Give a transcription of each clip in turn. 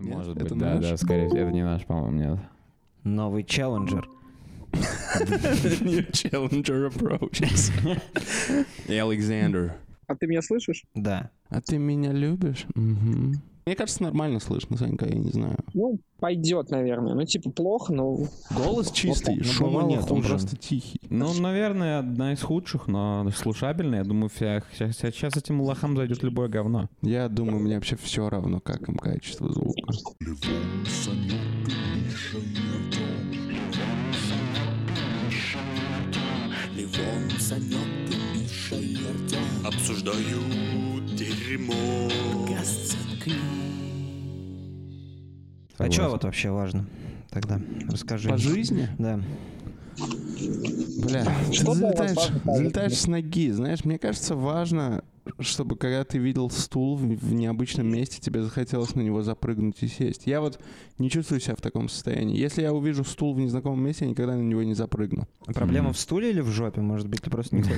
Нет? Может Это быть, да, наш? да, скорее всего. Это не наш, по-моему, нет. Новый челленджер. New challenger approaches. Александр. А ты меня слышишь? Да. А ты меня любишь? Мгм. Мне кажется, нормально слышно, Санька, я не знаю. Ну, пойдет, наверное. Ну, типа, плохо, но... Голос чистый, шума нет, он просто тихий. Ну, наверное, одна из худших, но слушабельная. Я думаю, вся- сейчас, сейчас этим лохам зайдет любое говно. Я думаю, мне вообще все равно, как им качество звука. Левон, Санек и Миша и Артем Обсуждают дерьмо А что вот вообще важно тогда? Расскажи. По жизни? Да. Бля, ты Что вас залетаешь, залетаешь с ноги. Знаешь, мне кажется, важно, чтобы когда ты видел стул в, в необычном месте, тебе захотелось на него запрыгнуть и сесть. Я вот не чувствую себя в таком состоянии. Если я увижу стул в незнакомом месте, я никогда на него не запрыгну. Проблема в стуле или в жопе? Может быть, ты просто не?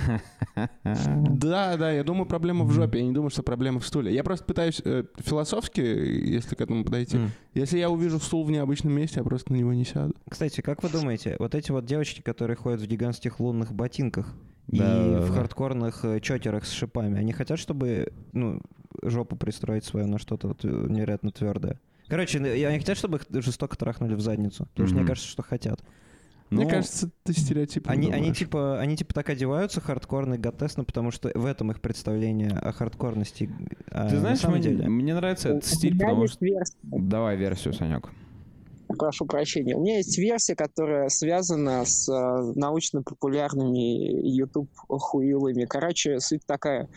Да, да, я думаю, проблема в жопе. Я не думаю, что проблема в стуле. Я просто пытаюсь э, философски, если к этому подойти. Если я увижу стул в необычном месте, я просто на него не сяду. Кстати, как вы думаете, вот эти вот девочки, которые ходят в гигантских лунных ботинках и Да-да-да. в хардкорных э, чокерах с шипами, они хотят, чтобы ну, жопу пристроить свою на что-то вот, э, невероятно твердое? Короче, и они хотят, чтобы их жестоко трахнули в задницу. Потому что мне Мгм. кажется, что хотят. Мне Ну, кажется, ты стереотипно Они, они, типа, они типа так одеваются хардкорно и готесно, потому что в этом их представление о хардкорности. А Ты знаешь, на самом мне, деле... мне нравится этот стиль, потому что... версия. Давай версию, Санек. Прошу прощения. У меня есть версия, которая связана с э, научно-популярными YouTube-хуилами. Короче, суть такая.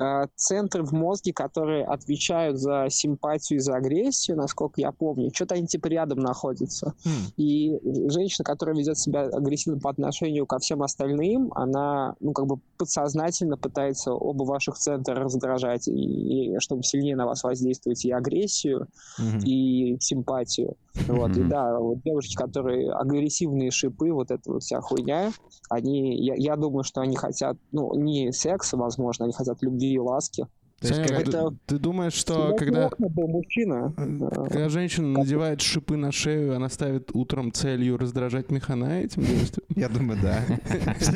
Э, центры в мозге, которые отвечают за симпатию и за агрессию, насколько я помню, что-то они типа рядом находятся. Хм. И женщина, которая ведет себя агрессивно по отношению ко всем остальным, она, ну, как бы подсознательно пытается оба ваших центра раздражать, и, и чтобы сильнее на вас воздействовать и агрессию, Мгм. и симпатию. Вот, и да, вот девушки, которые агрессивные шипы, вот эта вот вся хуйня, они, я, я думаю, что они хотят, ну, не секса, возможно, они хотят любви и ласки. То есть как ты- это- ты думаешь, что когда... был мужчина. Да. Когда женщина надевает шипы на шею, она ставит утром целью раздражать механа этим действием? Я думаю, да.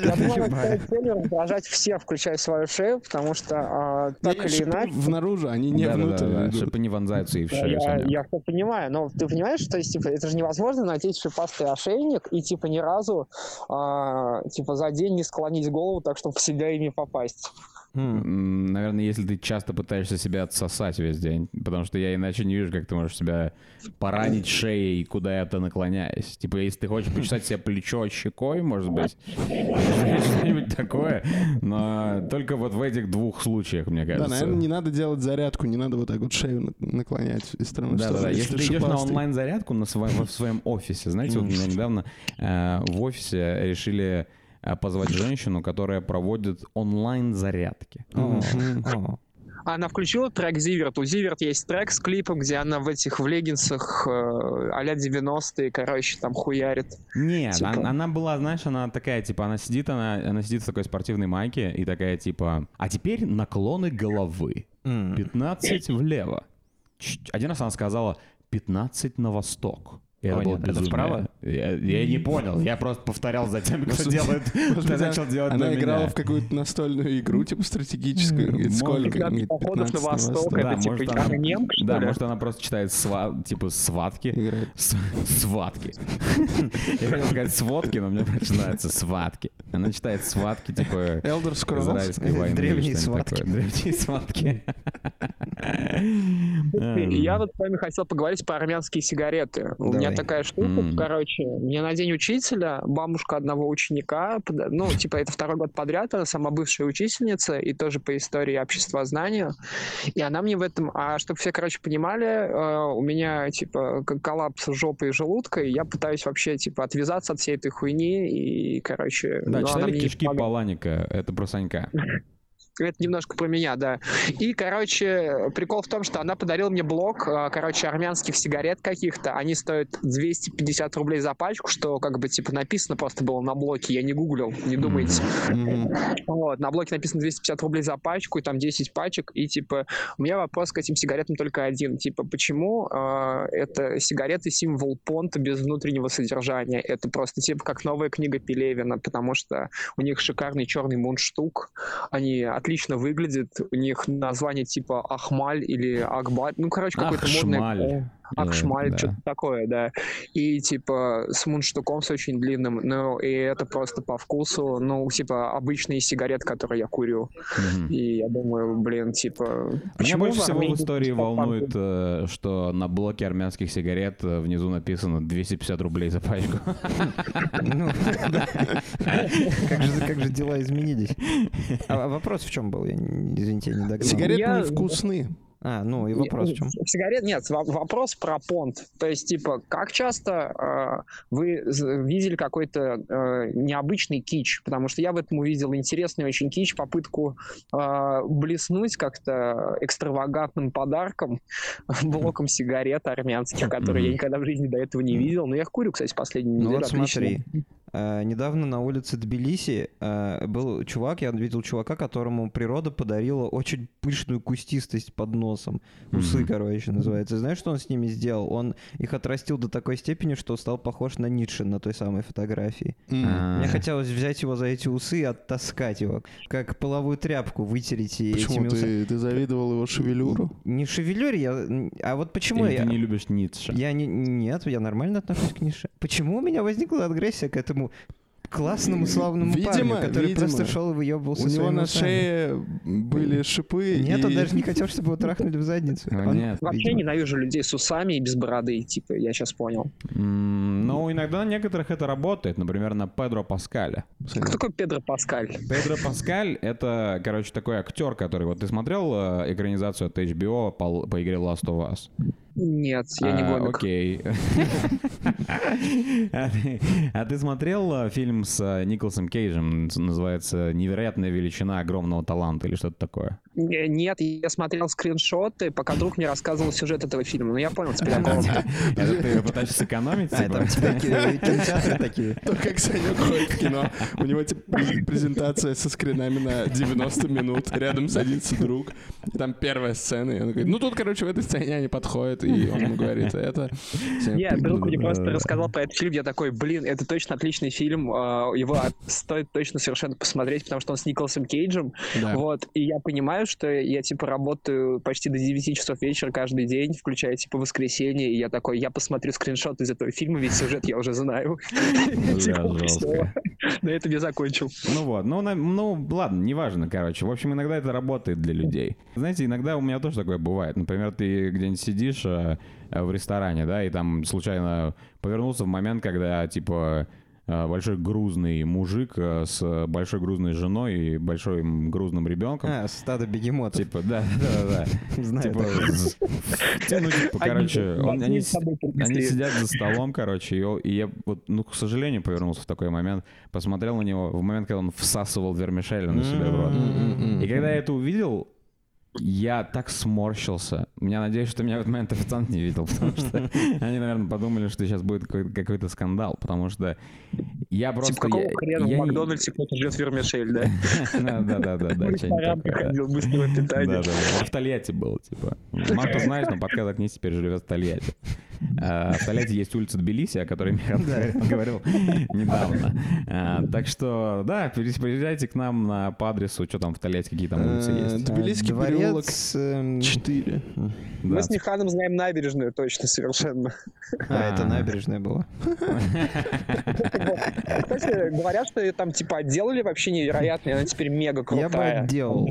Я думаю, она ставит целью раздражать всех, включая свою шею, потому что а, так или шипы иначе... внаружи, они не внутрь чтобы не вонзаются и в Я, шею, я все понимаю, но ты понимаешь, что типа, это же невозможно надеть шипастый ошейник и типа ни разу а, типа за день не склонить голову так, чтобы в себя ими попасть. М, Наверное, если ты часто пытаешься себя отсосать весь день, потому что я иначе не вижу, как ты можешь себя поранить шеей, куда это наклоняясь. Типа, если ты хочешь почесать себе плечо щекой, может быть, что-нибудь такое, но только вот в этих двух случаях, мне Да, кажется. наверное, не надо делать зарядку, не надо вот так вот шею на- наклонять из стороны Да, да, да. Если ты идешь на онлайн-зарядку в своем офисе, знаете, вот у меня недавно э, в офисе решили позвать женщину, которая проводит онлайн-зарядки. Она включила трек Зиверт. У Зиверт есть трек с клипом, где она в этих в леггинсах э, а-ля 90-е, короче, там хуярит. Нет, Типа. она, она была, знаешь, она такая, типа, она сидит, она, она сидит в такой спортивной майке и такая, типа, а теперь наклоны головы. М. 15 влево. Один раз она сказала 15 на восток. И это О, было нет, это вправо? Я, я не понял, я просто повторял за тем, кто делает, кто начал делать Она играла меня. в какую-то настольную игру, типа стратегическую. Сколько? 15 на восток, Да, это типа что Да, может, она просто читает сва- типа сватки. Сватки. Я хотел сказать сводки, но мне больше нравится сватки. Она читает сватки, типа Elder Scrolls. израильской войны. Древние сватки. Древние сватки. Я вот с вами хотел поговорить про армянские сигареты. У Давай. Такая штука, М. короче, мне на день учителя бабушка одного ученика, ну, типа, это второй год подряд, она сама бывшая учительница, и тоже по истории обществознания, и она мне в этом, а чтобы все, короче, понимали, э, у меня, типа, коллапс жопы и желудка, и я пытаюсь вообще, типа, отвязаться от всей этой хуйни, и, короче... Да, ну, читали кишки помогает. Паланика, это про Санька. Это немножко про меня, да. И, короче, прикол в том, что она подарила мне блок, а, короче, армянских сигарет каких-то. Они стоят 250 рублей за пачку, что как бы типа написано просто было на блоке. Я не гуглил, не думайте. Мгм. Вот, на блоке написано 250 рублей за пачку, и там 10 пачек, и типа у меня вопрос к этим сигаретам только один. Типа, почему э, это сигареты символ понта без внутреннего содержания? Это просто типа как новая книга Пелевина, потому что у них шикарный черный мундштук, они отлично выглядят, у них название типа Ахмаль или Акбар, ну, короче, какое-то модное... Ахшмаль. Акшмаль, Да. что-то такое, да. И типа с мундштуком с очень длинным, ну и это просто по вкусу, ну типа обычные сигареты, которые я курю. Мгм. И я думаю, блин, типа... Меня почему больше всего в истории так волнует, э, что на блоке армянских сигарет э, внизу написано 250 рублей за пачку. Ну, да. Как же, как же дела изменились? А вопрос в чем был? Я извините, я не догнал. Сигареты Я- невкусны. А, ну и вопрос в чем? Сигарет нет, во- вопрос про понт. То есть, типа, как часто э, вы видели какой-то э, необычный кич? Потому что я в этом увидел интересный очень кич, попытку э, блеснуть как-то экстравагантным подарком, блоком сигарет армянских, которые я никогда в жизни до этого не видел. Но я их курю, кстати, последнюю Ну вот смотри, э, недавно на улице Тбилиси э, был чувак, я видел чувака, которому природа подарила очень пышную кустистость под носом. Усы, Мгм. короче, называется. Знаешь, что он с ними сделал? Он их отрастил до такой степени, что стал похож на Ницше на той самой фотографии. А. Мне хотелось взять его за эти усы и оттаскать его, как половую тряпку вытереть и Почему этими ты, ты завидовал его шевелюру? Не шевелюре, я... а вот почему Или я... ты не любишь Ницше? Я не... Нет, я нормально отношусь к Нише. Почему у меня возникла агрессия к этому классному славному Видимо, парню, который видимо. просто шел и выебывался У него на усами? шее были шипы. Нет, он и- даже не хотел, чтобы его трахнули в задницу. Ну, Он- нет. Вообще видимо. ненавижу людей с усами и без бороды, типа, я сейчас понял. М, Ну, иногда на некоторых это работает. Например, на Педро Паскале. Кто такой Педро Паскаль? Педро Паскаль — это, короче, такой актер, который... Вот ты смотрел э, экранизацию от HBO по, по игре Last of Us? Нет, я не А, гомик. Окей. А ты- А ты смотрел э, фильм с э, Николасом Кейджем? Называется «Невероятная величина огромного таланта» или что-то такое? Э, Нет, я смотрел скриншоты, пока друг мне рассказывал сюжет этого фильма. Но я понял теперь, о ком. Ты пытаешься сэкономить? А, там типа ки- кинотеатры такие. То, как Санек ходит в кино. У него типа през- презентация со скринами на 90 минут. Рядом садится друг. Там первая сцена. И он говорит, ну тут, короче, в этой сцене они подходят. И он ему говорит, это... Нет, друг мне просто рассказал про этот фильм, я такой, блин, это точно отличный фильм, а, его стоит точно совершенно посмотреть, потому что он с Николасом Кейджем, вот, и я понимаю, что я, типа, работаю почти до 9 часов вечера каждый день, включая, типа, воскресенье, и я такой, я посмотрю скриншот из этого фильма, ведь сюжет я уже знаю. Типа. На этом я закончил. Ну вот, ну, ну ладно, неважно, короче. В общем, иногда это работает для людей. Знаете, иногда у меня тоже такое бывает. Например, ты где-нибудь сидишь э, в ресторане, да, и там случайно повернулся в момент, когда, типа, э, большой грузный мужик э, с большой грузной женой и большим грузным ребенком. А, стадо бегемотов. Типа, да, да, да. Знаю Типа, з- ну, типа, короче, он- они, сидят за столом, короче, и, я вот, ну, к сожалению, повернулся в такой момент, посмотрел на него в момент, когда он всасывал вермишель на себя в рот. И когда я это увидел, я так сморщился. Я надеюсь, что меня в этот момент официант не видел, потому что они, наверное, подумали, что сейчас будет какой-то, скандал, потому что я просто... Типа, какого хрена в не- Макдональдсе кто-то жрет вермишель, да? Да, да, да, да, да, В что-нибудь ресторан приходил быстрого питания. В Тольятти был, типа. Мало кто знает, но подкаст «Окнись» теперь живет в Тольятти. А, В Тольятти есть улица Тбилиси, о которой Михаил говорил- недавно. А, Так что, да, приезжайте к нам на, по адресу, что там в Тольятти, какие там улицы Э, есть. Тбилисский переулок Дворец... эм, 4. Мы с Миханом знаем набережную точно совершенно. А, это А. набережная была. Кстати, говорят, что ее там типа отделали вообще невероятно, она теперь мега Я крутая. бы отделал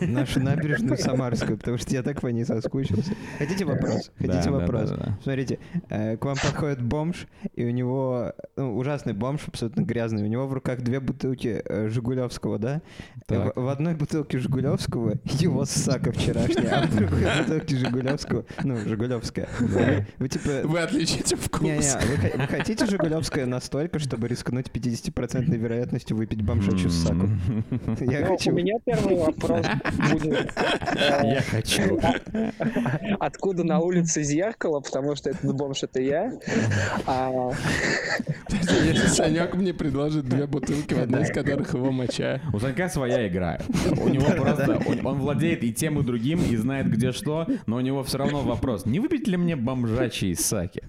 нашу набережную Самарскую, потому что я так по ней соскучился. Хотите вопрос? Хотите вопрос? да. Смотрите, э, к вам подходит бомж, и у него, ну, ужасный бомж, абсолютно грязный, у него в руках две бутылки э, Жигулевского, да? Так. В, в одной бутылке Жигулевского его сака вчерашняя, а в другой бутылке Жигулевского, ну, Жигулевская. Вы, вы типа... Вы отличите вкус. Не-не, вы, вы хотите Жигулевское настолько, чтобы рискнуть 50% вероятностью выпить бомжачью саку? Я Ну, хочу. У меня первый вопрос будет. э, Я хочу. Откуда на улице зеркало, потому что этот бомж это я. А, Если Санек мне предложит две бутылки, в одной из которых его моча. У Санька своя игра. У него просто... Он, владеет и тем, и другим, и знает, где что, но у него все равно вопрос. Не выпить ли мне бомжачьи саки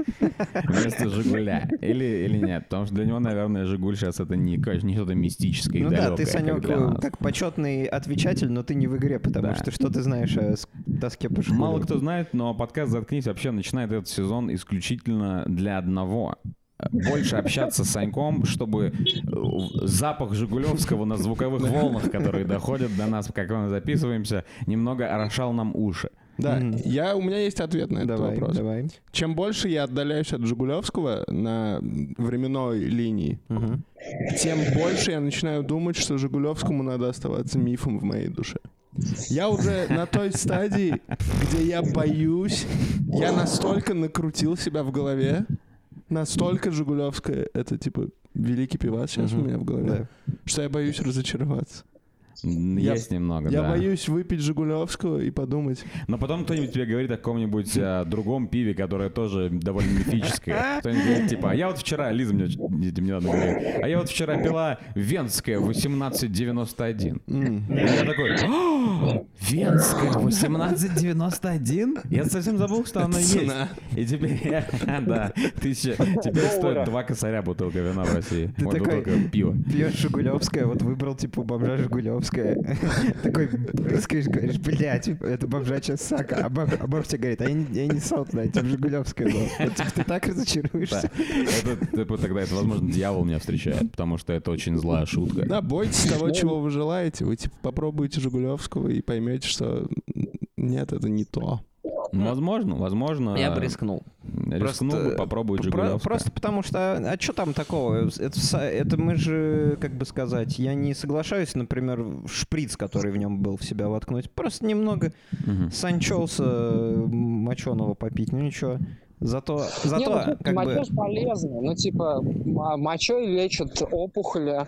вместо Жигуля? Или, или нет? Потому что для него, наверное, Жигуль сейчас это не, конечно, не что-то мистическое и Ну да, ты, как Санек, для нас. как почетный отвечатель, но ты не в игре, потому Да. что что ты знаешь о доске по школе? Мало кто знает, но подкаст «Заткнись» вообще начинает этот сезон исключительно для одного. Больше общаться с Саньком, чтобы э, запах Жигулевского на звуковых волнах, которые доходят до нас, как мы записываемся, немного орошал нам уши. Да, Мгм. я, у меня есть ответ на этот Давай, вопрос. давай. Чем больше я отдаляюсь от Жигулевского на временной линии, Мгм. тем больше я начинаю думать, что Жигулевскому надо оставаться мифом в моей душе. Я уже на той стадии, где я боюсь, я настолько накрутил себя в голове, настолько Жигулевская, это типа великий певец сейчас у меня в голове, Да. что я боюсь разочароваться. Я- Есть немного, Я да. боюсь выпить Жигулевского и подумать, Но потом кто-нибудь тебе говорит о каком-нибудь а, другом пиве, которое тоже довольно мифическое. Кто-нибудь говорит, типа, а я вот вчера, Лиза мне, мне недавно говорит, а я вот вчера пила Венская 1891. «М, И я такой, «О, Венская 1891? Я совсем забыл, что она есть. И теперь, да, тысяча, теперь стоит два косаря бутылка вина в России. Ты такой-. Пьешь Жигулевское, вот выбрал, типа, бомжа Жигулевское. Такой брызгаешь, говоришь, блядь, это бомжачья сака. А бомж, а бомж тебе говорит, а я не, я не сал туда, я тебе Жигулевское дал. Вот, типа, ты так разочаруешься. Это, типа, тогда это, возможно, дьявол меня встречает, потому что это очень злая шутка. Да, бойтесь того, чего вы желаете. Вы типа попробуйте Жигулевского и поймете, что нет, это не то. Ну, возможно, возможно. Я бы рискнул. Рискнул Просто- бы попробовать Про-. Просто потому что, а что там такого? Это, это мы же, как бы сказать, я не соглашаюсь, например, в шприц, который в нем был, в себя воткнуть. Просто немного Мгм. санчоуса моченого попить, ну ничего. Зато, Не, зато, ну, тут как бы... мочеж полезно. Ну, типа, мочой лечат опухоли,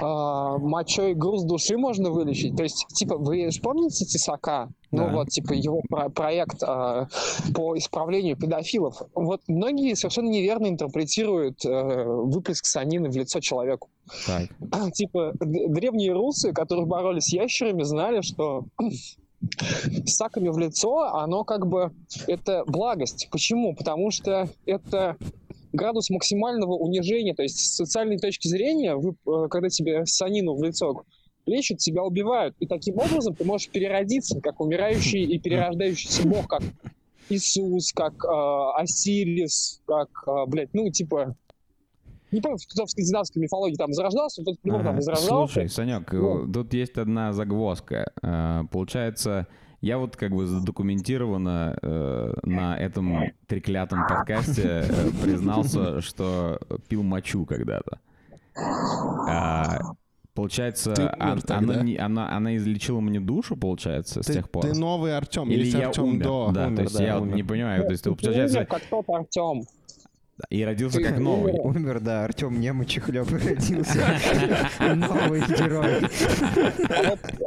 а, мочой груз души можно вылечить. То есть, типа, вы же помните Тесака? Ну Да. вот, типа, его про- проект а, по исправлению педофилов. Вот многие совершенно неверно интерпретируют э, выплеск санины в лицо человеку. Так. Типа, древние русы, которые боролись с ящерами, знали, что саками в лицо, оно как бы это благость. Почему? Потому что это градус максимального унижения. То есть с социальной точки зрения, вы, э, когда тебе санину в лицо лечат, тебя убивают. И таким образом ты можешь переродиться, как умирающий и перерождающийся бог, как Иисус, как э, Осирис, как, э, блядь, ну, типа... Не помню, кто в скандинавской мифологии там возрождался, тот по-любому там возрождался. Слушай, Санек, Ну. тут есть одна загвоздка. Э, Получается, я вот как бы задокументированно э, на этом треклятом подкасте э, признался, что пил мочу когда-то. А, Получается, Ты умер а- она, не- она, она излечила мне душу, получается, с Ты, тех пор? ты новый Артем, Или есть я Артем умер? до. да, Умер, то есть да, я умер. не понимаю, то есть ты, Ты получается, умер, как тот Артем. И родился как новый. Умер, да, Артем Немычев хлеб родился. Новый герой.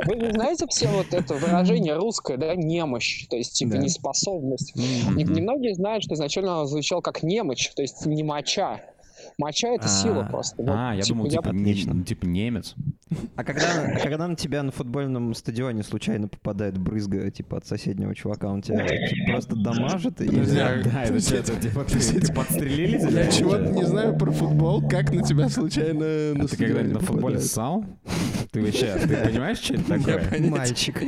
Вы не знаете все вот это выражение русское, да, немощь, то есть типа неспособность. Немногие знают, что изначально оно звучало как немощь, то есть не моча. Это сила А. просто. А, я думал, типа, не- отлично. типа немец. А когда, а когда на тебя на футбольном стадионе случайно попадает брызга, типа, от соседнего чувака, он тебя типа, просто дамажит? Да, а- да, это типа ты, подстрелили тебя? Я чего-то не знаю про футбол, как на тебя случайно на ты когда-нибудь на футболе ссал? Ты вообще, ты понимаешь, что это такое? Мальчик.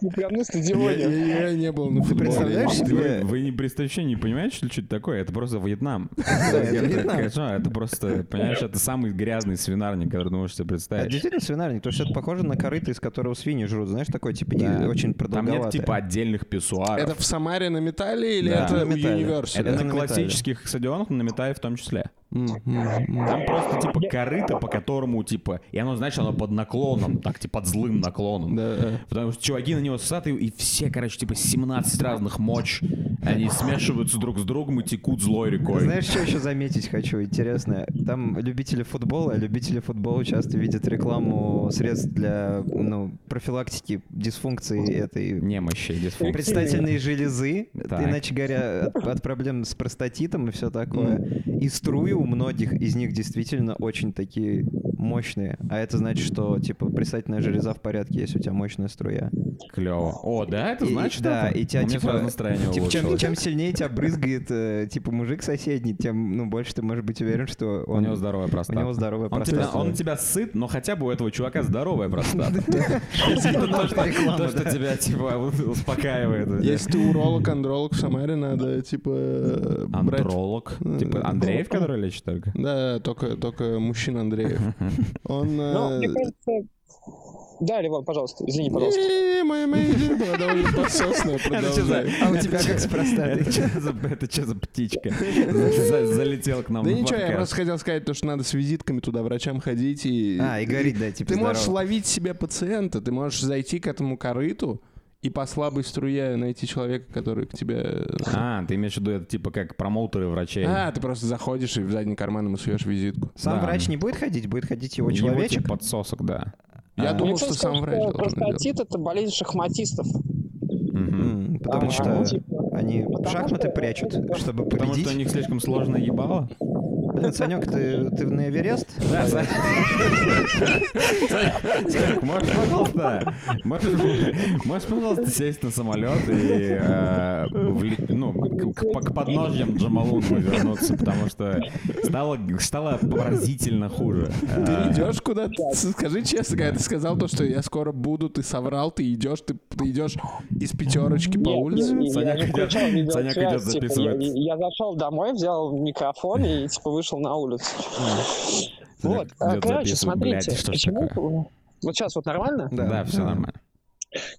Вы прямо на Я, стадионе. я- не был на футболе. представляешь Вы, не представляете, не понимаете, что это такое? Это просто Вьетнам. это Это, это просто понимаешь, это самый грязный свинарник, который ты можешь себе А представить. действительно свинарник, потому что это похоже на корыто, из которого свиньи жрут. Знаешь, такой, типа, очень Там продолговатое. нет типа отдельных писсуаров. Это в Самаре на металле или это На в. Universal? Это Это на классических стадионах, на металле в том числе. Там просто типа корыто, по которому типа... И оно, знаешь, оно под наклоном, так типа под злым наклоном. Да. Потому что чуваки на него ссат, и, все, короче, типа 17 разных моч. Они смешиваются друг с другом и текут злой рекой. Знаешь, что еще заметить хочу? Интересно. Там любители футбола, а любители футбола часто видят рекламу средств для ну, профилактики дисфункции этой Немощи, дисфункции. предстательной железы, Так. иначе говоря, от, от проблем с простатитом и все такое. И струи у многих из них действительно очень такие мощные. А это значит, что, типа, предстательная железа в порядке, если у тебя мощная струя. Клево. О, да, это И- значит да, это? и тебя, У типа, сразу настроение Типа, чем, улучшилось. чем сильнее тебя брызгает, э, типа, мужик соседний, тем, ну, больше ты можешь быть уверен, что У он... него здоровая У простата. него здоровая Он тебя, простата. он тебя сыт, но хотя бы у этого чувака здоровая простата. Это То, что- да. тебя типа успокаивает. Если ты уролог, андролог в Самаре, надо, типа, э. Андролог. Типа Андреев, который лечит только? Да, только, только мужчина Андреев. Он... Ну, мне э, кажется... Да, Левон, пожалуйста, извини, пожалуйста. Не-не-не, моя идея была довольно подсосная. А у тебя как с? Это что за, птичка? За- за- Залетел к нам Да ничего, я просто хотел сказать, то, что надо с визитками туда врачам ходить и... А, и говорить, да, типа, Ты можешь ловить себе пациента, ты можешь зайти к этому корыту и по слабой струе найти человека, который к тебе... А, ты имеешь в виду это типа как промоутеры врачей? А, ты просто заходишь и в задний карман ему суешь визитку. Сам Да. врач не будет ходить, будет ходить его Его человечек. типа подсосок, да. Я А, думал, что сам врач должен делать. Простатит — это болезнь шахматистов. М, Потому А, что типа, они потому шахматы что- прячут, чтобы Потому победить. что у них слишком сложное ебало? Блин, Санек, ты, ты на Эверест? Да, Санек, можешь, пожалуйста, можешь, можешь, пожалуйста, сесть на самолет и э, ну, к, подножьям Джамалунгмы вернуться, потому что стало, стало поразительно хуже. Ты Э, идешь куда-то? Скажи честно, когда ты сказал то, что я скоро буду, ты соврал, ты идешь, ты, ты идешь из пятерочки по улице. Санек не идет- типа, записывать. Я, я зашел домой, взял микрофон и типа вышел на улицу. Вот, а, короче, смотрите, почему... Вот сейчас вот нормально? Да, все нормально.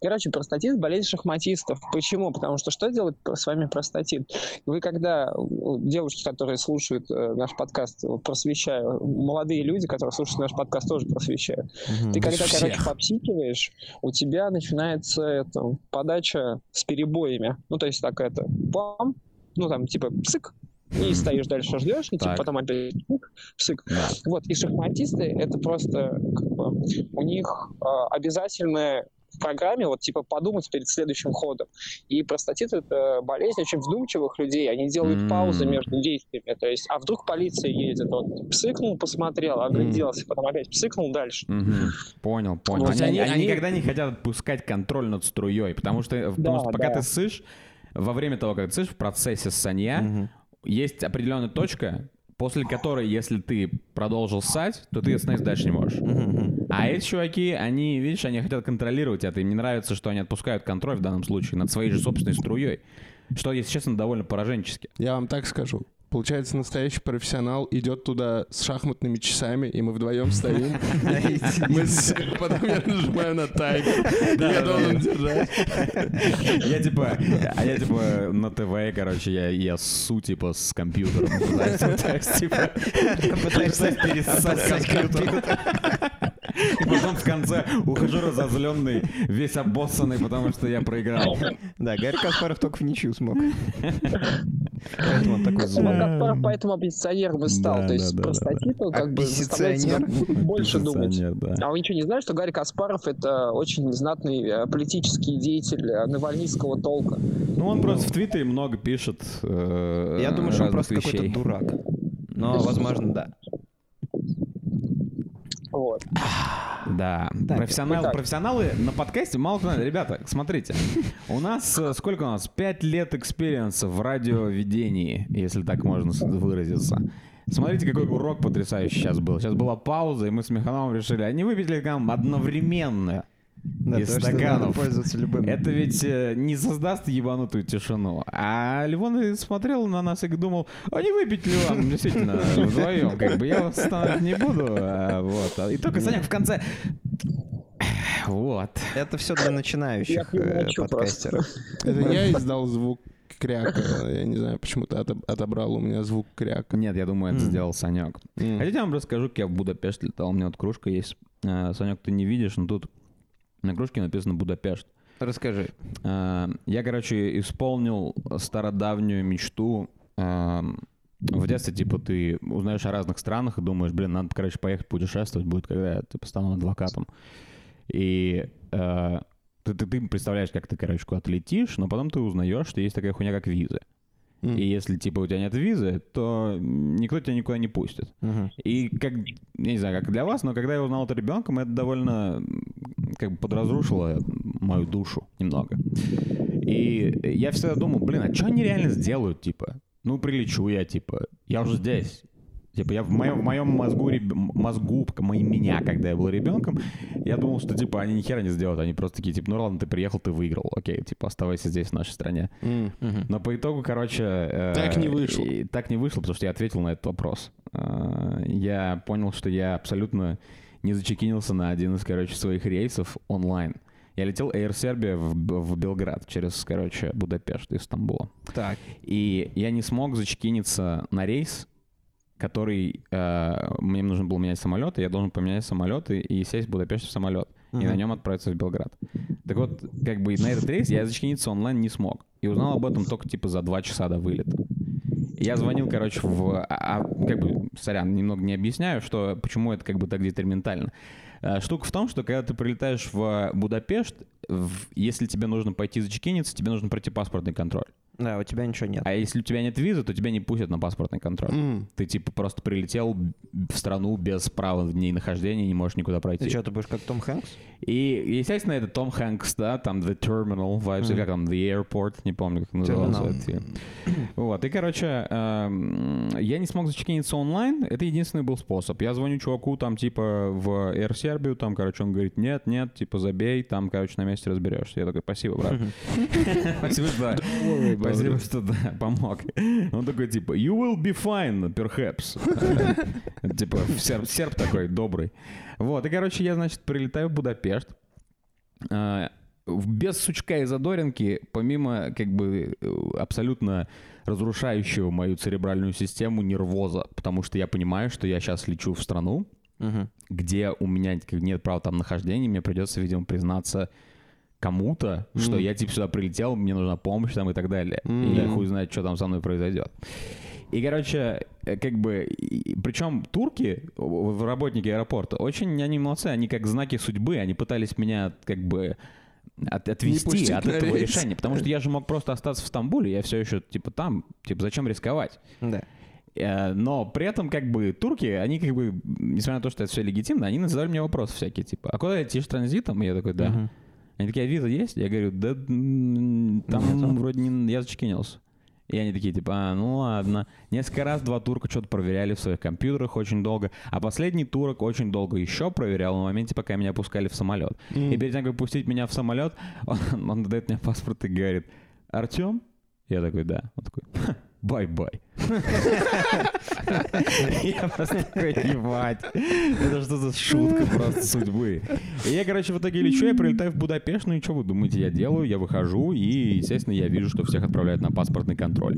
Короче, простатит – болезнь шахматистов. Почему? Потому что что делает с вами простатит? Вы когда, девушки, которые слушают э, наш подкаст, вот просвещаю, молодые люди, которые слушают наш подкаст, тоже просвещаю. Мгм. Ты когда, всех. короче, попсикиваешь, у тебя начинается это, подача с перебоями. Ну, то есть так это, бам, ну, там, типа, псык, и стоишь дальше ждешь, и типа, потом опять псык, псык. Да. Вот, и шахматисты, это просто, как бы, у них а, обязательная в программе, вот, типа, подумать перед следующим ходом. И простатит — это болезнь очень вдумчивых людей, они делают М. паузы между действиями, то есть, а вдруг полиция едет, вот, псыкнул, посмотрел, огляделся, потом опять псыкнул дальше. Мгм. Понял, понял. Вот Они, они- они- никогда не хотят отпускать контроль над струей, потому что, потому что пока да. ты ссышь, во время того, как ты ссышь, в процессе ссанья, Мгм. Есть определенная точка, после которой, если ты продолжил ссать, то ты остановиться дальше не можешь. А эти чуваки, они, видишь, они хотят контролировать это. Им не нравится, что они отпускают контроль в данном случае над своей же собственной струей. Что, если честно, довольно пораженчески. Я вам так скажу. Получается, настоящий профессионал идет туда с шахматными часами, и мы вдвоем стоим. Потом я нажимаю на таймер. Я должен держать. Я типа, а я типа на ТВ, короче, я, я ссу типа с компьютером. Типа, Пытаешься перессать отсосать компьютер. И потом в конце ухожу разозленный, весь обоссанный, потому что я проиграл. Да, Гарри Каспаров только в ничью смог. Поэтому он такой злой. Поэтому оппозиционером и стал. То есть простатиту как бы заставляет больше думать. А вы ничего не знаете, что Гарри Каспаров это очень знатный э, политический деятель э, навальнистского толка? Ну, он просто в Твиттере много пишет э, Я думаю, что он просто какой-то дурак. Но, возможно, да. Вот. Да, Так, профессионалы, итак. профессионалы на подкасте мало кто знает. Ребята, смотрите, у нас э, сколько у нас? Пять лет experience а в радиоведении, если так можно выразиться. Смотрите, какой урок потрясающий сейчас был. Сейчас была пауза, и мы с Михаилом решили, а не выпить ли нам одновременно Да, из то, стаканов. пользоваться любым. Это ведь э, не создаст ебанутую тишину. А Левон и смотрел на нас и думал, а не выпить ли вам действительно вдвоем? Как бы я вас останавливать не буду. а, вот. И только Санек в конце... Вот. Это все для начинающих э, подкастеров. Это я издал звук кряка. Я не знаю, почему ты отоб- отобрал у меня звук кряка. Нет, я думаю, это сделал Санек. Хотите, я вам расскажу, как я в Будапешт летал? У меня вот кружка есть. А, Санек, ты не видишь, но тут на кружке написано Будапешт. Расскажи. А, Я, короче, исполнил стародавнюю мечту. А, В детстве, типа, ты узнаешь о разных странах и думаешь, блин, надо, короче, поехать путешествовать будет, когда я, типа, стану адвокатом. И э, ты, ты, ты представляешь, как ты, короче, куда-то летишь, но потом ты узнаешь, что есть такая хуйня, как виза. М. И если, типа, у тебя нет визы, то никто тебя никуда не пустит. Мгм. И как, я не знаю, как для вас, но когда я узнал это ребенком, это довольно как бы подразрушило мою душу немного. И я всегда думал, блин, а что они реально сделают, типа? Ну, прилечу я, типа, я уже здесь. Типа, я в моем, в моем мозгу, реб- мозгу м- меня, когда я был ребенком, я думал, что, типа, они ни хера не сделают. Они просто такие, типа, ну ладно, ты приехал, ты выиграл. Окей, типа, оставайся здесь, в нашей стране. Но по итогу, короче... э, Так не вышло. и так не вышло, потому что я ответил на этот вопрос. Э, Я понял, что я абсолютно не зачекинился на один из, короче, своих рейсов онлайн. Я летел Air Serbia в, в Белград через, короче, Будапешт из Стамбула. Так. И я не смог зачекиниться на рейс, который... э, мне нужно было менять самолет, и я должен поменять самолет и, и сесть в Будапеште в самолет. И на нем отправиться в Белград. Так вот, как бы на этот рейс я зачекиниться онлайн не смог. И узнал об этом только типа за два часа до вылета. Я звонил, короче, в... А, а, как бы, сорян, немного не объясняю, что, почему это как бы так детерминально. А, Штука в том, что когда ты прилетаешь в Будапешт, в- если тебе нужно пойти зачекиниться, тебе нужно пройти паспортный контроль. Да, у тебя ничего нет. А если у тебя нет визы, то тебя не пустят на паспортный контроль. М. Ты типа просто прилетел в страну без права в дней нахождения, не можешь никуда пройти. Ты что, ты будешь как Том Хэнкс? И, естественно, это Том Хэнкс, да, там The Terminal Vibes, или Мгм. как там, The Airport, не помню, как назывался Terminal. этот. Вот, и, короче, эм, я не смог зачекиниться онлайн, это единственный был способ. Я звоню чуваку там, типа, в Air Serbia, там, короче, он говорит, нет, нет, типа, забей, там, короче, на месте разберешься. Я такой, спасибо, брат. Спасибо, что... Спасибо, что да, помог. Он такой, типа, you will be fine, perhaps. Типа, серб, такой, добрый. Вот, и, короче, я, значит, прилетаю в Будапешт. А, Без сучка и задоринки, помимо, как бы, абсолютно разрушающего мою церебральную систему нервоза, потому что я понимаю, что я сейчас лечу в страну, где у меня нет права там нахождения, мне придется, видимо, признаться кому-то, что Мгм. я типа сюда прилетел, мне нужна помощь там и так далее. И Мгм. я хуй знает, что там со мной произойдет. И, короче, э, как бы, причем турки, работники аэропорта, очень они молодцы, они как знаки судьбы, они пытались меня как бы от- отвести от этого рейс. решения, потому что я же мог просто остаться в Стамбуле, я все еще типа там, типа зачем рисковать? Да. Э, Но при этом, как бы, турки, они, как бы, несмотря на то, что это все легитимно, они задавали мне вопросы всякие, типа, а куда летишь транзитом? И я такой, да. Мгм. Они такие, а виза есть? Я говорю, да там вроде не... Я зачекинился. И они такие, типа, а, ну ладно. Несколько раз два турка что-то проверяли в своих компьютерах очень долго. А последний турок очень долго еще проверял на моменте, пока меня пускали в самолет. И перед тем, как пустить меня в самолет, он, он дает мне паспорт и говорит, Артем? Я такой, да. Он такой, «Ха, bye-bye. Я просто такой, ебать. Это что за шутка просто судьбы. И я, короче, в итоге лечу, я прилетаю в Будапешт, ну и что вы думаете, я делаю? Я выхожу, и, естественно, я вижу, что всех отправляют на паспортный контроль.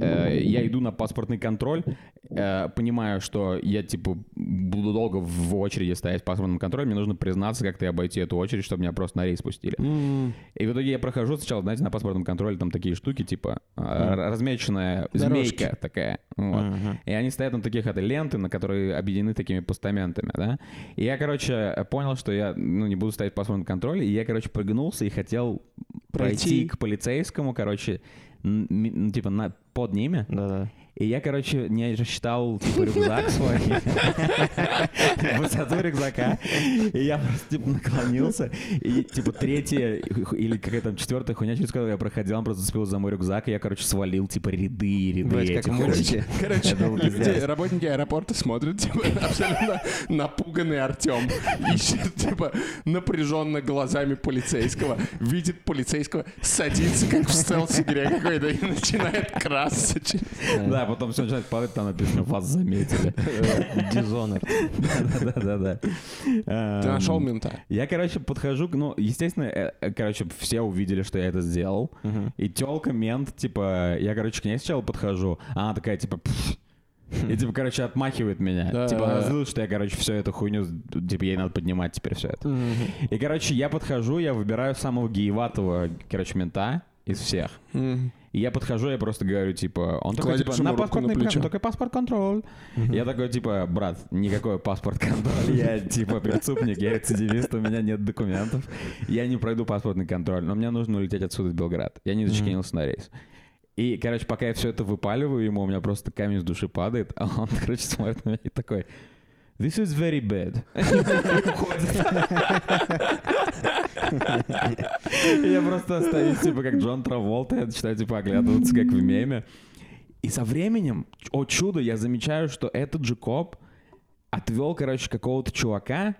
Э, Я иду на паспортный контроль, э, понимаю, что я, типа, буду долго в очереди стоять в паспортном контроле, мне нужно признаться, как-то и обойти эту очередь, чтобы меня просто на рейс пустили. И в итоге я прохожу сначала, знаете, на паспортном контроле там такие штуки, типа э, размеченная Дорожки. Змейка такая. Вот. Мгм. И они стоят на таких это ленты, на которые объединены такими постаментами, да. И я, короче, понял, что я ну, не буду стоять в паспортном контроле, и я, короче, прыгнулся и хотел пройти, Пройти. к полицейскому, короче, ну, типа на, под ними. Да-да. И я, короче, не рассчитал, типа, рюкзак свой. Высоту рюкзака. И я просто, типа, наклонился. И, типа, третья или какая-то там четвертая хуйня, через которую я проходил, он просто зацепил за мой рюкзак, и я, короче, свалил, типа, ряды и ряды Блядь, как мультике. Короче, работники аэропорта смотрят, типа, абсолютно напуганный Артем. Ищет, типа, напряженно глазами полицейского. Видит полицейского, садится, как в стелс-игре какой-то, и начинает красться. Да, потом все начинает падать, там написано, вас заметили. Dishonored. Да-да-да. Ты нашел мента? Я, короче, подхожу, ну, естественно, э, э, короче, все увидели, что я это сделал. И телка, мент, типа, я, короче, к ней сначала подхожу, а она такая, типа, «Пф». и, типа, короче, отмахивает меня. Да. Типа, она злилась, что я, короче, всю эту хуйню, типа, ей надо поднимать теперь все это. И, короче, я подхожу, я выбираю самого гееватого, короче, мента из всех. М. И я подхожу, я просто говорю, типа, он такой, Кладешь типа, на паспортный на контроль, такой паспорт контроль. Я такой, типа, брат, никакой паспорт контроль, я, типа, преступник, я рецидивист, у меня нет документов, я не пройду паспортный контроль, но мне нужно улететь отсюда в Белград. Я не зачекинился на рейс. И, короче, пока я все это выпаливаю ему, у меня просто камень с души падает, а он, короче, смотрит на меня и такой, This is very bad. Я просто остаюсь, типа, как Джон Траволта, я начинаю, типа, оглядываться, как в меме. И со временем, о чудо, я замечаю, что этот же коп отвел, короче, какого-то чувака,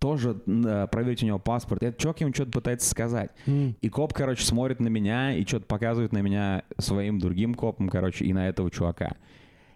тоже э, проверить у него паспорт. Этот чувак ему что-то пытается сказать. И коп, короче, смотрит на меня и что-то показывает на меня своим другим копом, короче, и на этого чувака.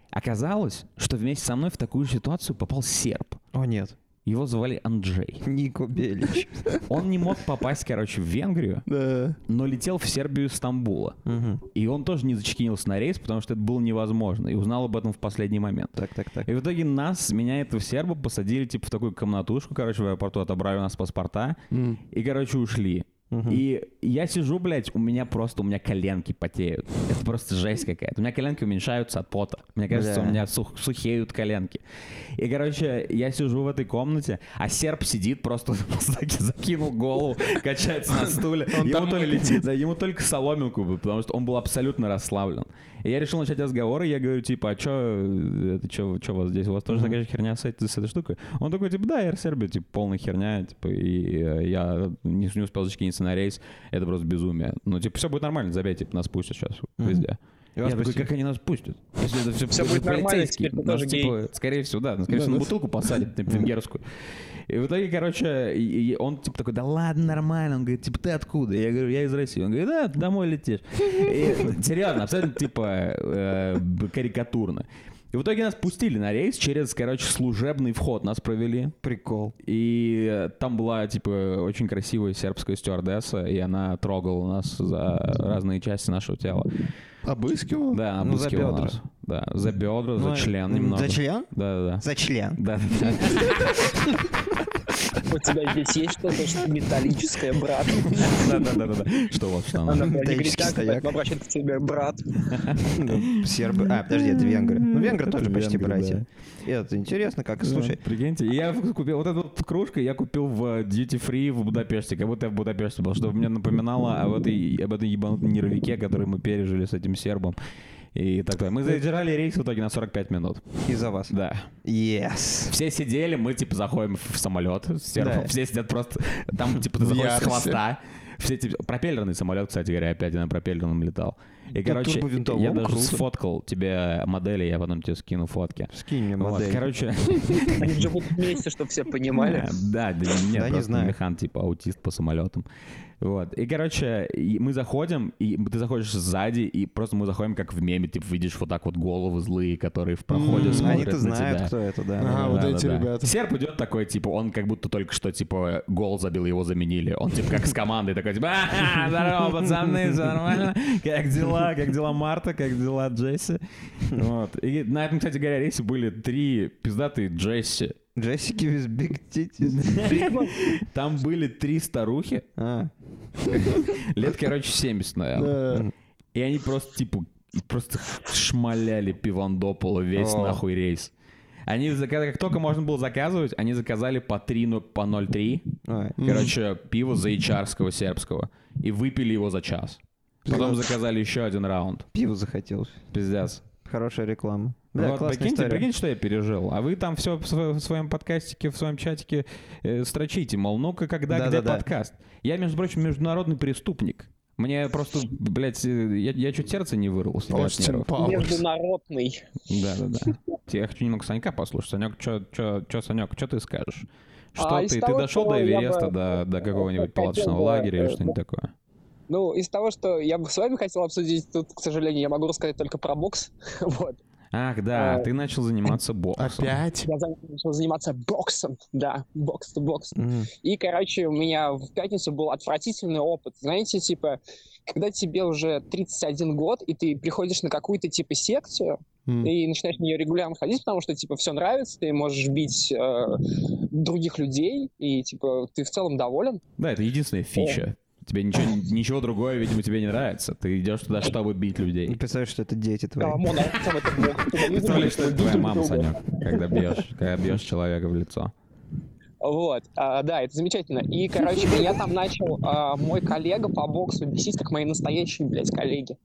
Оказалось, что вместе со мной в такую же ситуацию попал серб. О, нет. Его звали Анджей. Нико Белич. Он не мог попасть, короче, в Венгрию, Да. но летел в Сербию из Стамбула. Мгм. И он тоже не зачекинился на рейс, потому что это было невозможно. И узнал об этом в последний момент. Так, так, так. И в итоге нас, меня этого серба, посадили типа в такую комнатушку, короче, в аэропорту отобрали у нас паспорта. М. И, короче, ушли. И я сижу, блядь, у меня просто, у меня коленки потеют. Это просто жесть какая-то. У меня коленки уменьшаются от пота. Мне кажется, Бля. у меня сух- сухеют коленки. И, короче, я сижу в этой комнате, а серб сидит, просто закинул голову, качается на стуле. Ему только, да, соломинку потому что он был абсолютно расслаблен. И я решил начать разговор, и я говорю, типа, а чё, это чё, чё у вас здесь? У вас тоже такая же херня с, этой- с этой штукой? Он такой, типа, да, Air Serbia, типа, полная херня, типа, и э, я не, не успел зачекиниться на рейс, это просто безумие. Ну, типа, все будет нормально, забей, типа, нас пустят сейчас везде. И Я такой, как они нас пустят? Если это все, Всё будет нормально, теперь гей. типа, скорее всего, да, скорее всего, на бутылку посадят, типа, венгерскую. И в итоге, короче, он типа такой, да ладно, нормально. Он говорит, типа, ты откуда? Я говорю, я из России. Он говорит, да, домой летишь. И, серьезно, абсолютно, типа, э, карикатурно. И в итоге нас пустили на рейс через, короче, служебный вход нас провели. Прикол. И там была, типа, очень красивая сербская стюардесса, и она трогала нас за разные части нашего тела. Обыскивал? Да, Ну, за обыскивала бедра. нас. Да, за бедра, Ну, за член немного. За член? Да, да, За член. да. Да, да, У тебя здесь есть что-то что металлическое, брат? да, да, да, да, да. Что у вас что Она Металлический обращается к тебе, брат. Сербы. А, подожди, это венгры. Ну, венгры тоже почти братья. И Это интересно, как, слушай, Прикиньте, я купил вот эту вот кружку, я купил в Duty Free в Будапеште, как будто я в Будапеште был, чтобы мне напоминало об этой, об этой ебанутой нервике, который мы пережили с этим сербом. И такое. Мы задержали рейс в итоге на 45 минут. из-за вас. Да. Yes. Все сидели, мы типа заходим в самолет сербом, Да. все сидят просто, там типа ты заходишь с хвоста, все типа, пропеллерный самолет, кстати говоря, опять я на пропеллерном летал. И, короче, турбовинтовом я даже круто. сфоткал тебе модели, я потом тебе скину фотки. Скинь мне Вот, модель. короче, Они живут вместе, чтобы все понимали. Да, да, нет, Да, не знаю. механ, типа аутист по самолетам. Вот. И, короче, и мы заходим, и ты заходишь сзади, и просто мы заходим как в меме, типа, видишь вот так вот головы злые, которые в проходе М, смотрят Они-то на знают, тебя. кто это, да. Ага, да. вот Да, эти да, да. ребята. Серб идет такой, типа, он как будто только что, типа, гол забил, его заменили. Он, типа, как с командой такой, типа, «А, здорово, пацаны, всё нормально? Как дела? Как дела Марта? Как дела Джесси? Вот. И на этом, кстати говоря, рейсе были три пиздатые Джесси. Джессики big titties. Там были три старухи, А, лет, короче, 70, наверное. Да. И они просто, типа, просто шмаляли пивандопола весь О. нахуй рейс. Они заказали, как только можно было заказывать, они заказали по 3, ну, по 0,3. ой. Короче, пиво заичарского сербского. И выпили его за час. Потом заказали еще один раунд. Пиво захотелось. Пиздец. Хорошая реклама. Да, вот, классная прикиньте, история. прикиньте, что я пережил. А вы там все в, сво- в своем подкастике, в своем чатике э, строчите, мол, ну-ка, когда, где Да-да-да. подкаст? Я, между прочим, международный преступник. Мне просто, блядь, э, я, я чуть сердце не вырвал себе от Остин нервов. Пауэрс. Международный. Да-да-да. Я хочу немного Санька послушать. Санек, что, Санек, что ты скажешь? Что А, ты, ты того, дошел до Эвереста, бы до, до какого-нибудь палаточного бы, лагеря или что-нибудь такое? Ну, из того, что я бы с вами хотел обсудить, тут, к сожалению, я могу рассказать только про бокс. Вот. Ах, да, э, ты начал заниматься боксом. Опять? Я начал заниматься боксом. Да, бокс-то-бокс. Мгм. И, короче, у меня в пятницу был отвратительный опыт. Знаете, типа, когда тебе уже 31 год, и ты приходишь на какую-то, типа, секцию, М. и начинаешь в нее регулярно ходить, потому что, типа, все нравится, ты можешь бить э, других людей, и, типа, ты в целом доволен. Да, это единственная фича. Тебе ничего, ничего другое, видимо, тебе не нравится. Ты идешь туда, чтобы бить Не людей. представляешь, что это дети твои. Come on, а это не Представляешь, что это твоя мама. Санек, когда бьешь, когда бьешь человека в лицо. Вот, а, да, это замечательно. И, короче, меня там начал а, мой коллега по боксу бесить, как мои настоящие, блядь, коллеги.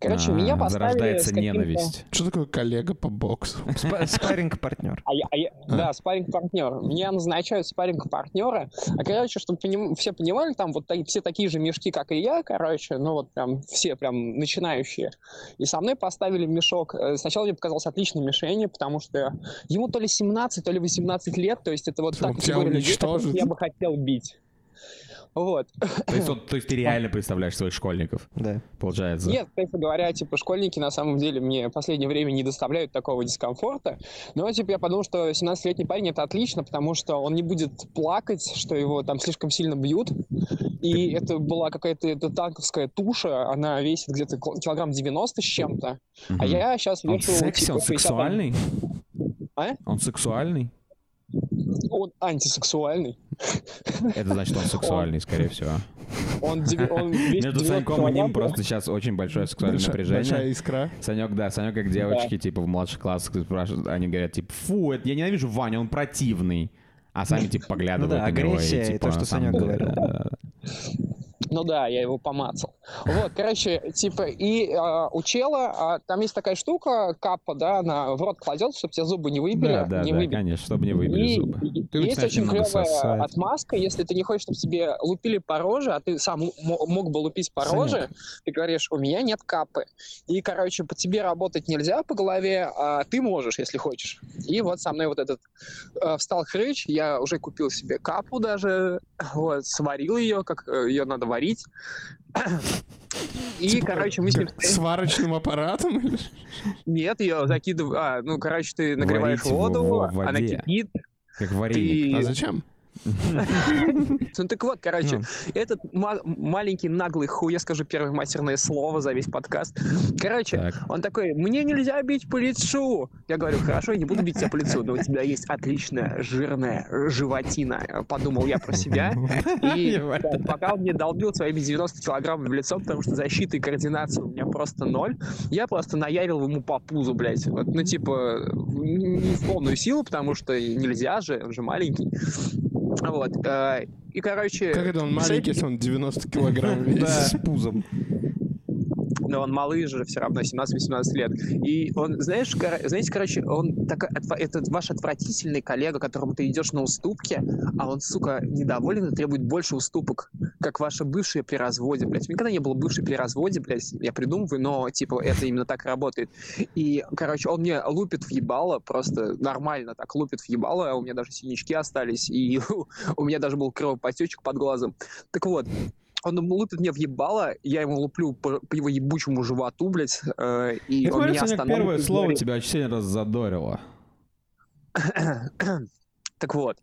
Короче, А, меня поставили Зарождается ненависть. Что такое коллега по боксу? Спа- Спарринг-партнер. А я, а я- Да, спарринг-партнер. Меня назначают спарринг-партнера. А, короче, чтобы поним- все понимали, там вот все такие же мешки, как и я, короче, ну вот прям все прям начинающие. И со мной поставили мешок. Э, Сначала мне показалось отличной мишенью, потому что ему то ли 17, то ли 18 лет, то есть это вот Что, та он тебя категория людей, которых уничтожит? я бы хотел бить. Вот. То есть, вот- то есть ты реально представляешь своих школьников, Да. получается? Нет, кстати говоря, типа, школьники на самом деле мне в последнее время не доставляют такого дискомфорта. Но, типа, я подумал, что 17-летний парень это отлично, потому что он не будет плакать, что его там слишком сильно бьют. И это была какая-то это танковская туша, она весит где-то кил- килограмм 90 с чем-то. Мгм. А я сейчас Он вешу, секси, типа, он 60 сексуальный? А? Он сексуальный? Он антисексуальный. Это значит, он сексуальный, скорее всего. Он, он Между 90 Саньком и ним просто сейчас очень большое сексуальное Большая- напряжение. Большая искра. Санек, да, Санек как девочки, типа, в младших классах спрашивают, они говорят, типа, фу, это, я ненавижу Ваню, он противный. А сами, типа, поглядывают Ну да, на него и, агрессия и типа, то, что Санек говорил. Ну да, я его помацал. Вот, короче, типа, и а, у чела а, там есть такая штука, капа, да, она в рот кладет, чтобы тебе зубы не выбили. Да, да, не да, выбили. конечно, чтобы не выбили И зубы. и- Ты есть очень клевая сосать. отмазка, если ты не хочешь, чтобы тебе лупили по роже, а ты сам мог бы лупить по Санек. роже, ты говоришь, у меня нет капы. И, короче, по тебе работать нельзя по голове, а ты можешь, если хочешь. И вот со мной вот этот э, встал хрыч, я уже купил себе капу даже, вот, сварил ее, как э, ее надо варить. И, Типа, короче, мы с ним... как Сварочным аппаратом? Нет, ее закидываю... А, ну, короче, ты нагреваешь Варить воду, она кипит. Как вареник. А Ты... зачем? Ну так вот, короче, Ну. этот ма- маленький наглый хуй, я скажу первое матерное слово за весь подкаст. Короче, он такой, мне нельзя бить по лицу. Я говорю, хорошо, я не буду бить тебя по лицу, но у тебя есть отличная жирная животина. Подумал я про себя. И пока он мне долбил своими 90 килограммами в лицо, потому что защиты и координации у меня просто ноль, я просто наявил ему по пузу, блядь. Вот, ну, типа, не в полную силу, потому что нельзя же, он же маленький. Вот. э, И, короче... Как это он маленький, если он 90 килограмм? С пузом. Но он малыш же все равно, 17-18 лет. И он, знаешь, кор- знаете, короче, он такой, отва- этот ваш отвратительный коллега, которому ты идешь на уступки, а он, сука, недоволен и требует больше уступок, как ваши бывшие при разводе, блядь. Никогда не было бывшей при разводе, блядь, я придумываю, но, типа, это именно так работает. И, короче, он мне лупит в ебало, просто нормально так лупит в ебало, а у меня даже синячки остались, и у меня даже был кровопотечек под глазом. Так вот, он лупит мне в ебало, я ему луплю по, по его ебучему животу, блядь, э, и Я он смотрю, меня останавливает. первое слово говорит- тебя очень сильно раззадорило. Так вот,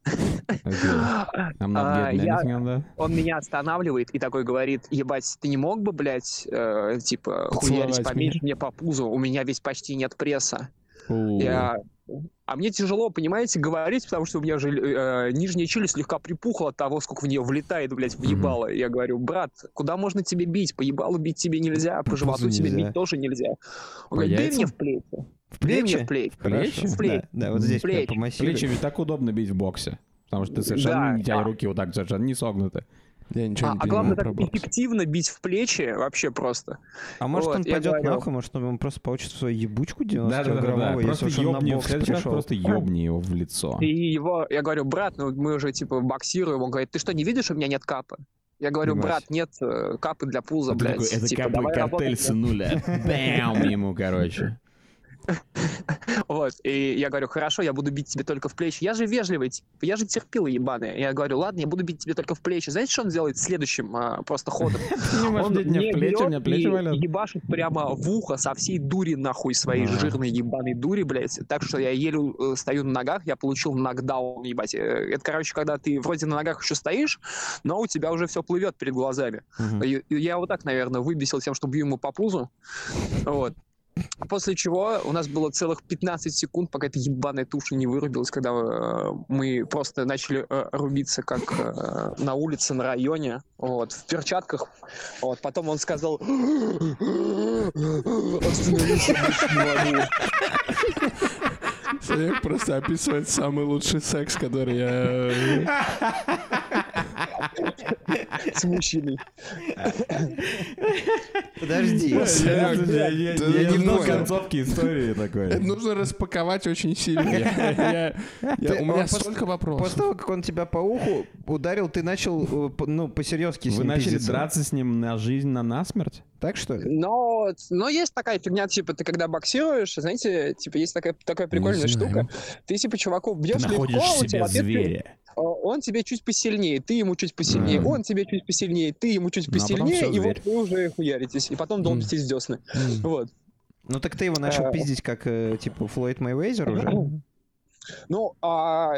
Okay. А, я- он меня останавливает и такой говорит, ебать, ты не мог бы, блядь, э, типа, хуярить поменьше мне по пузу, у меня ведь почти нет пресса. Я... А мне тяжело, понимаете, говорить, потому что у меня же э, нижняя челюсть слегка припухла от того, сколько в нее влетает, блядь, в Мгм. ебало. Я говорю, брат, куда можно тебе бить? По ебалу бить тебе нельзя, по По животу тебе нельзя. бить тоже нельзя. Он По говорит, дай яйцам? мне в плечи. В Дай мне плечи? в плечи. Плечи? В плечи. Да, да, вот здесь Плечи. Плечи ведь так удобно бить в боксе. Потому что ты совершенно, Да, у тебя да. руки вот так совершенно не согнуты. Я ничего А, не а понимаю главное, про так бокс. эффективно бить в плечи вообще просто. А может Вот, он пойдет говорю. нахуй, может он просто получит свою ебучку 90 Да-да-да, граммовую, просто если уж он на ёбни, в бокс следующий раз просто ёбни его в лицо. И его, я говорю, брат, ну мы уже типа боксируем. Он говорит, ты что, не видишь, у меня нет капы? Я говорю, брат, нет э, капы для пуза, А блядь. такой, это Типа, капы- картель сынуля. Бэм ему, короче. Вот, и я говорю, хорошо, я буду бить тебе только в плечи. Я же вежливый, типа, я же терпила ебаный. Я говорю, ладно, я буду бить тебе только в плечи. Знаете, что он делает следующим а, просто ходом? Он мне плечи, меня плечи валят. ебашит прямо в ухо со всей дури нахуй своей жирной ебаной дури, блядь. Так что я еле э, стою на ногах, я получил нокдаун, ебать. Э, Это, короче, когда ты вроде на ногах еще стоишь, но у тебя уже все плывет перед глазами. Я вот так, наверное, выбесил тем, что бью ему по пузу. Вот. После чего у нас было целых 15 секунд, пока эта ебаная туша не вырубилась, когда э, мы просто начали э, рубиться, как э, на улице, на районе, вот, в перчатках. Вот. Потом он сказал... Остановись, я больше не могу». Санек просто описывает самый лучший секс, который я... с мужчиной. Подожди. Я- не знал понял. концовки истории Это такой. нужно распаковать очень сильно. У меня столько После вопросов. того, как он тебя по уху ударил, ты начал, э, ну, по-серьезки с Вы ним начали пиздиться. драться с ним на жизнь, на насмерть? Так что ли? Но, но есть такая фигня, типа, ты когда боксируешь, знаете, типа, есть такая, такая прикольная штука. Ты, типа, чуваку бьешь Ты легко, в ответ зверя. А, Он тебе чуть посильнее, ты ему чуть посильнее, Мгм. он тебе чуть посильнее, ты ему чуть Ну, а посильнее, и зверь. вот вы уже хуяритесь. И потом долбитесь с десны. М. Вот. Ну так ты его начал Э. пиздить как, э, типа, Флойд Мэйвезер уже? Ну, а,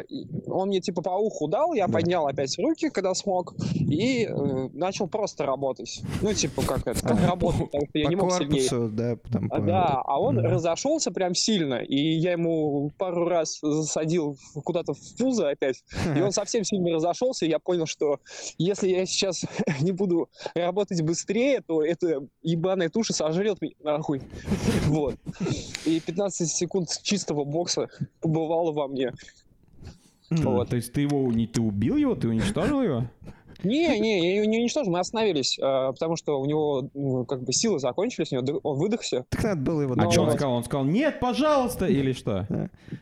он мне типа по уху дал, я Да. поднял опять руки, когда смог, и э, начал просто работать. Ну, типа, как это, как работать, потому что я не мог сильнее. корпусу, да, там, А, по- Да, а он Мгм. разошелся прям сильно, и я ему пару раз засадил куда-то в пузо опять, и он совсем сильно разошелся, и я понял, что если я сейчас не буду работать быстрее, то эта ебаная туша сожрет меня нахуй. Вот. И 15 секунд чистого бокса побывало во мне. Вот. То есть ты его не ты убил его, ты уничтожил его? Не, не, я его не уничтожил, мы остановились, э, потому что у него ну, как бы силы закончились, у него он выдохся. Так надо было его А что он сказал? Он сказал, нет, пожалуйста, или что?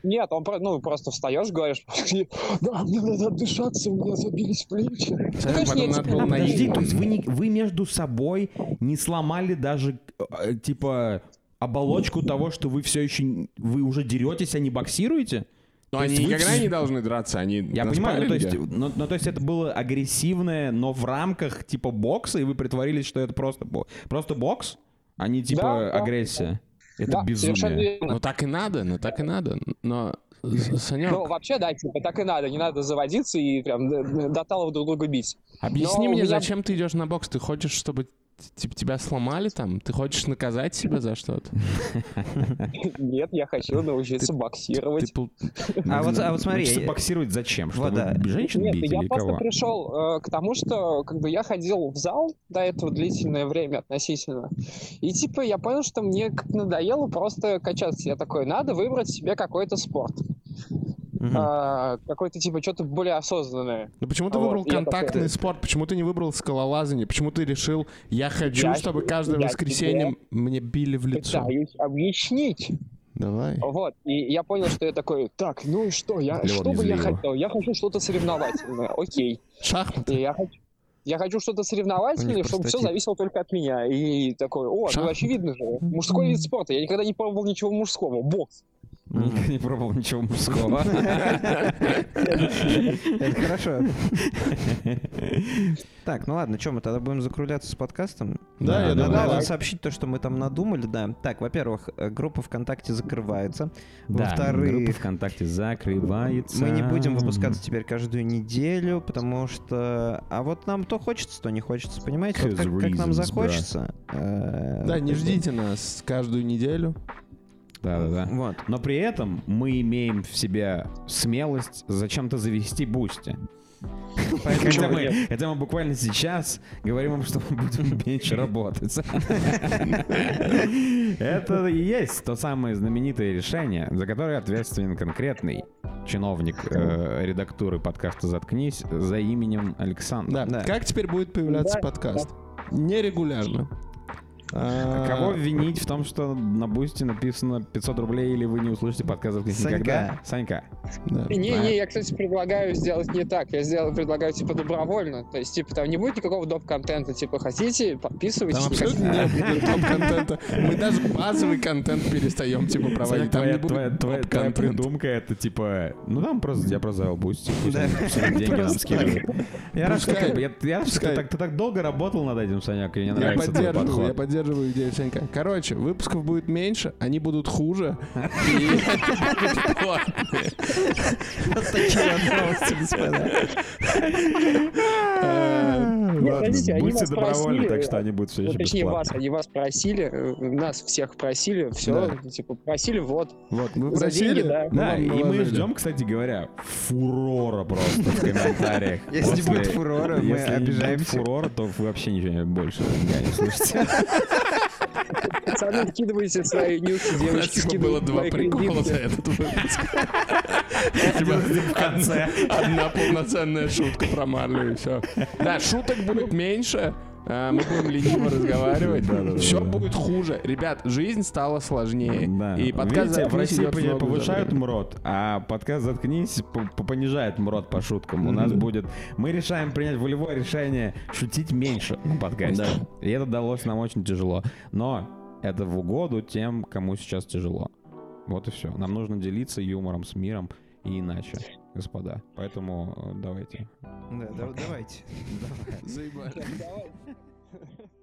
Нет, он про- ну, просто встаешь, говоришь, да, мне надо отдышаться, у меня забились плечи. Ну, Подожди, то есть вы, не- вы между собой не сломали даже, э, типа, оболочку того, что вы все еще, вы уже деретесь, а не боксируете? Но То они есть никогда не должны драться, они Я понимаю, ну, то есть, ну, ну, то есть это было агрессивное, но в рамках типа бокса, и вы притворились, что это просто, просто бокс, а не типа Да, да, агрессия. Это да, безумие. Ну так и надо, ну так и надо. Но, Санек, Ну, вообще, да, типа, так и надо. Не надо заводиться и прям д- до талого друг друга бить. объясни но мне, меня- зачем ты идешь на бокс? Ты хочешь, чтобы типа, тебя сломали там? Ты хочешь наказать себя за что-то? Нет, я хочу научиться боксировать. А вот, а вот смотри, Учиться я- боксировать зачем? Чтобы Вот, да. женщин Нет, бить я или просто кого? пришел э, к тому, что как бы я ходил в зал до этого длительное время относительно. И типа я понял, что мне как надоело просто качаться. Я такой, надо выбрать себе какой-то спорт. Мгм. А, какой-то типа что-то более осознанное. Ну почему ты Вот, выбрал контактный такой- спорт? Почему ты не выбрал скалолазание? Почему ты решил, я хочу, Я- чтобы каждое я воскресенье мне били в лицо? Пытаюсь объяснить. Давай. Вот. И я понял, что я такой, так, ну и что, я, Леон, что бы я его. хотел? Я хочу что-то соревновательное. Окей. Шахматы. И я хочу, я хочу что-то соревновательное, чтобы все зависело только от меня. И такой, о, Шах- ну очевидно же, мужской вид спорта. Я никогда не пробовал ничего мужского. Бокс. Никогда не пробовал ничего мужского. Это хорошо. Так, ну ладно, что, мы тогда будем закругляться с подкастом? Да, я Надо, думаю, надо сообщить то, что мы там надумали, да. Так, во-первых, э, группа ВКонтакте закрывается. Да, Во-вторых, группа ВКонтакте закрывается. Мы не будем выпускаться теперь каждую неделю, потому что... А вот нам то хочется, то не хочется, понимаете? Как, нам захочется. э, Да, не ждите нас каждую неделю. Да-да-да. Вот. Но при этом мы имеем в себе смелость зачем-то завести Boosty. Хотя мы, хотя мы буквально сейчас говорим им, что мы будем меньше работать. Это и есть то самое знаменитое решение, за которое ответственен конкретный чиновник э, редактуры подкаста «Заткнись» за именем Александр. Да. Да. Как теперь будет появляться Да, подкаст? Нерегулярно. А, Кого винить в том, что на Boosty написано 500 рублей или вы не услышите подкаст никогда? Санька. да. Не, не, я, кстати, предлагаю сделать не так. Я сделал, предлагаю, типа, добровольно. То есть, типа, там не будет никакого доп-контента. Типа, хотите, подписывайтесь. Там абсолютно нет доп-контента. Мы даже базовый контент перестаем, типа, проводить. Там твоя, не будет придумка это типа, ну там просто я просто завел Boosty, деньги нам скидывают. Я рад, что ты так, долго работал над этим, Саняк, и мне нравится твой подход. Поддерживаю идею Санька. Короче, выпусков будет меньше, они будут хуже. Вот такие новости, господа. Нет, подождите, они Будьте вас добровольны, просили, так что они будут все Ну, еще точнее, вас, бесплатно. они вас просили, э, нас всех просили, все, Да. типа, просили, вот. Вот, За просили? деньги, да. мы Да, вам и мы ждем, кстати говоря, фурора просто в комментариях. Если будет фурора, мы Если обижаемся. фурора, то вообще ничего больше не слышите. Пацаны, скидывайте свои нюхи, У нас девочки, типа было два прикола за этот выпуск. Типа, в конце. Одна полноценная шутка про Марлю и все. Да, шуток будет меньше. а, Мы будем лениво разговаривать. Все будет хуже. Ребят, жизнь стала сложнее. Да. И подкаст Видите, в России повышают. МРОД, а подкаст «Заткнись» по- по- понижает МРОД по шуткам. У нас будет... Мы решаем принять волевое решение шутить меньше на подкасте. И это далось нам очень тяжело. Но это в угоду тем, кому сейчас тяжело. Вот и все. Нам нужно делиться юмором с миром и иначе, господа. Поэтому э, давайте. Да, да- давайте. Заебали. Давай.